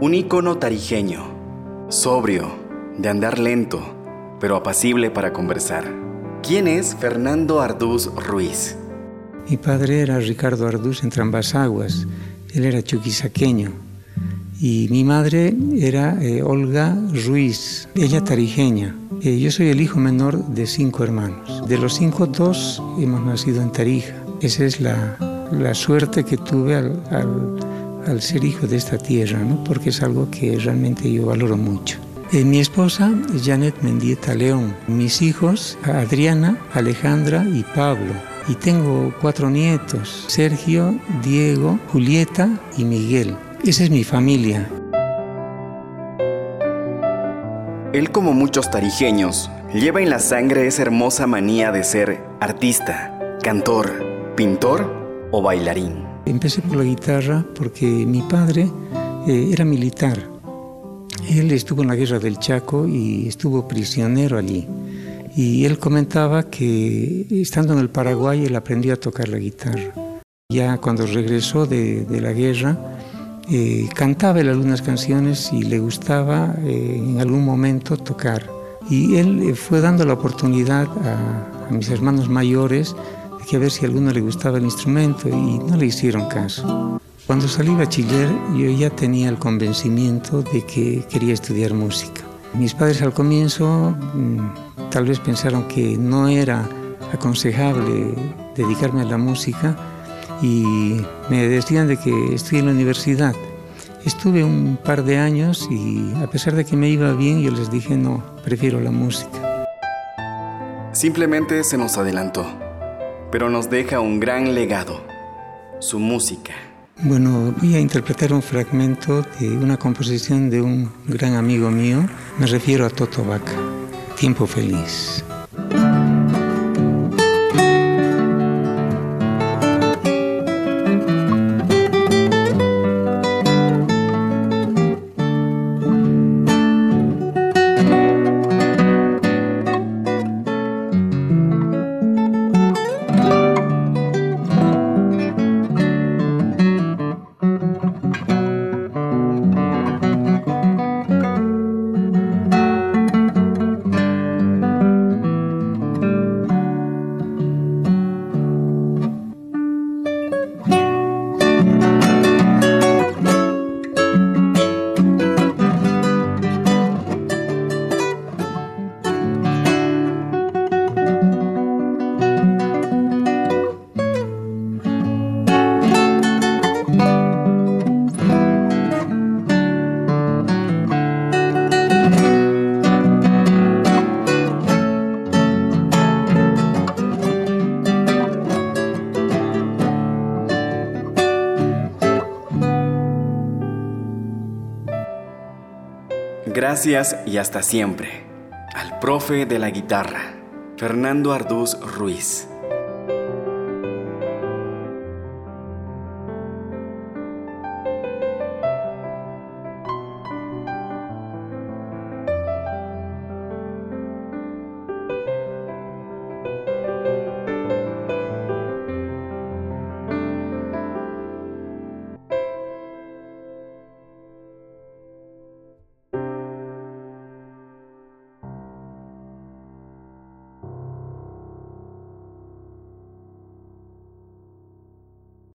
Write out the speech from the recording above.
Un ícono tarijeño, sobrio, de andar lento, pero apacible para conversar. ¿Quién es Fernando Arduz Ruiz? Mi padre era Ricardo Arduz en Trambasaguas. Él era chuquisaqueño. Y mi madre era eh, Olga Ruiz, ella tarijeña. Eh, yo soy el hijo menor de cinco hermanos. De los cinco, dos hemos nacido en Tarija. Esa es la, la suerte que tuve al, ser hijo de esta tierra, ¿no? porque es algo que realmente yo valoro mucho. Eh, mi esposa es Janet Mendieta León. Mis hijos, Adriana, Alejandra y Pablo. Y tengo cuatro nietos, Sergio, Diego, Julieta y Miguel. Esa es mi familia. Él, como muchos tarijeños, lleva en la sangre esa hermosa manía de ser artista, cantor, pintor o bailarín? Empecé por la guitarra porque mi padre eh, era militar. Él estuvo en la guerra del Chaco y estuvo prisionero allí. Y él comentaba que estando en el Paraguay él aprendió a tocar la guitarra. Ya cuando regresó de, la guerra, eh, cantaba él algunas canciones y le gustaba eh, en algún momento tocar. Y él fue dando la oportunidad a, a mis hermanos mayores que a ver si a alguno le gustaba el instrumento y no le hicieron caso. Cuando salí bachiller yo ya tenía el convencimiento de que quería estudiar música. Mis padres al comienzo mm, tal vez pensaron que no era aconsejable dedicarme a la música y me decían de que estudié en la universidad. Estuve un par de años y a pesar de que me iba bien, yo les dije no, prefiero la música. Simplemente se nos adelantó pero nos deja un gran legado, su música. Bueno, voy a interpretar un fragmento de una composición de un gran amigo mío, me refiero a Toto Vaca, Tiempo Feliz. Gracias y hasta siempre al profe de la guitarra, Fernando Arduz Ruiz.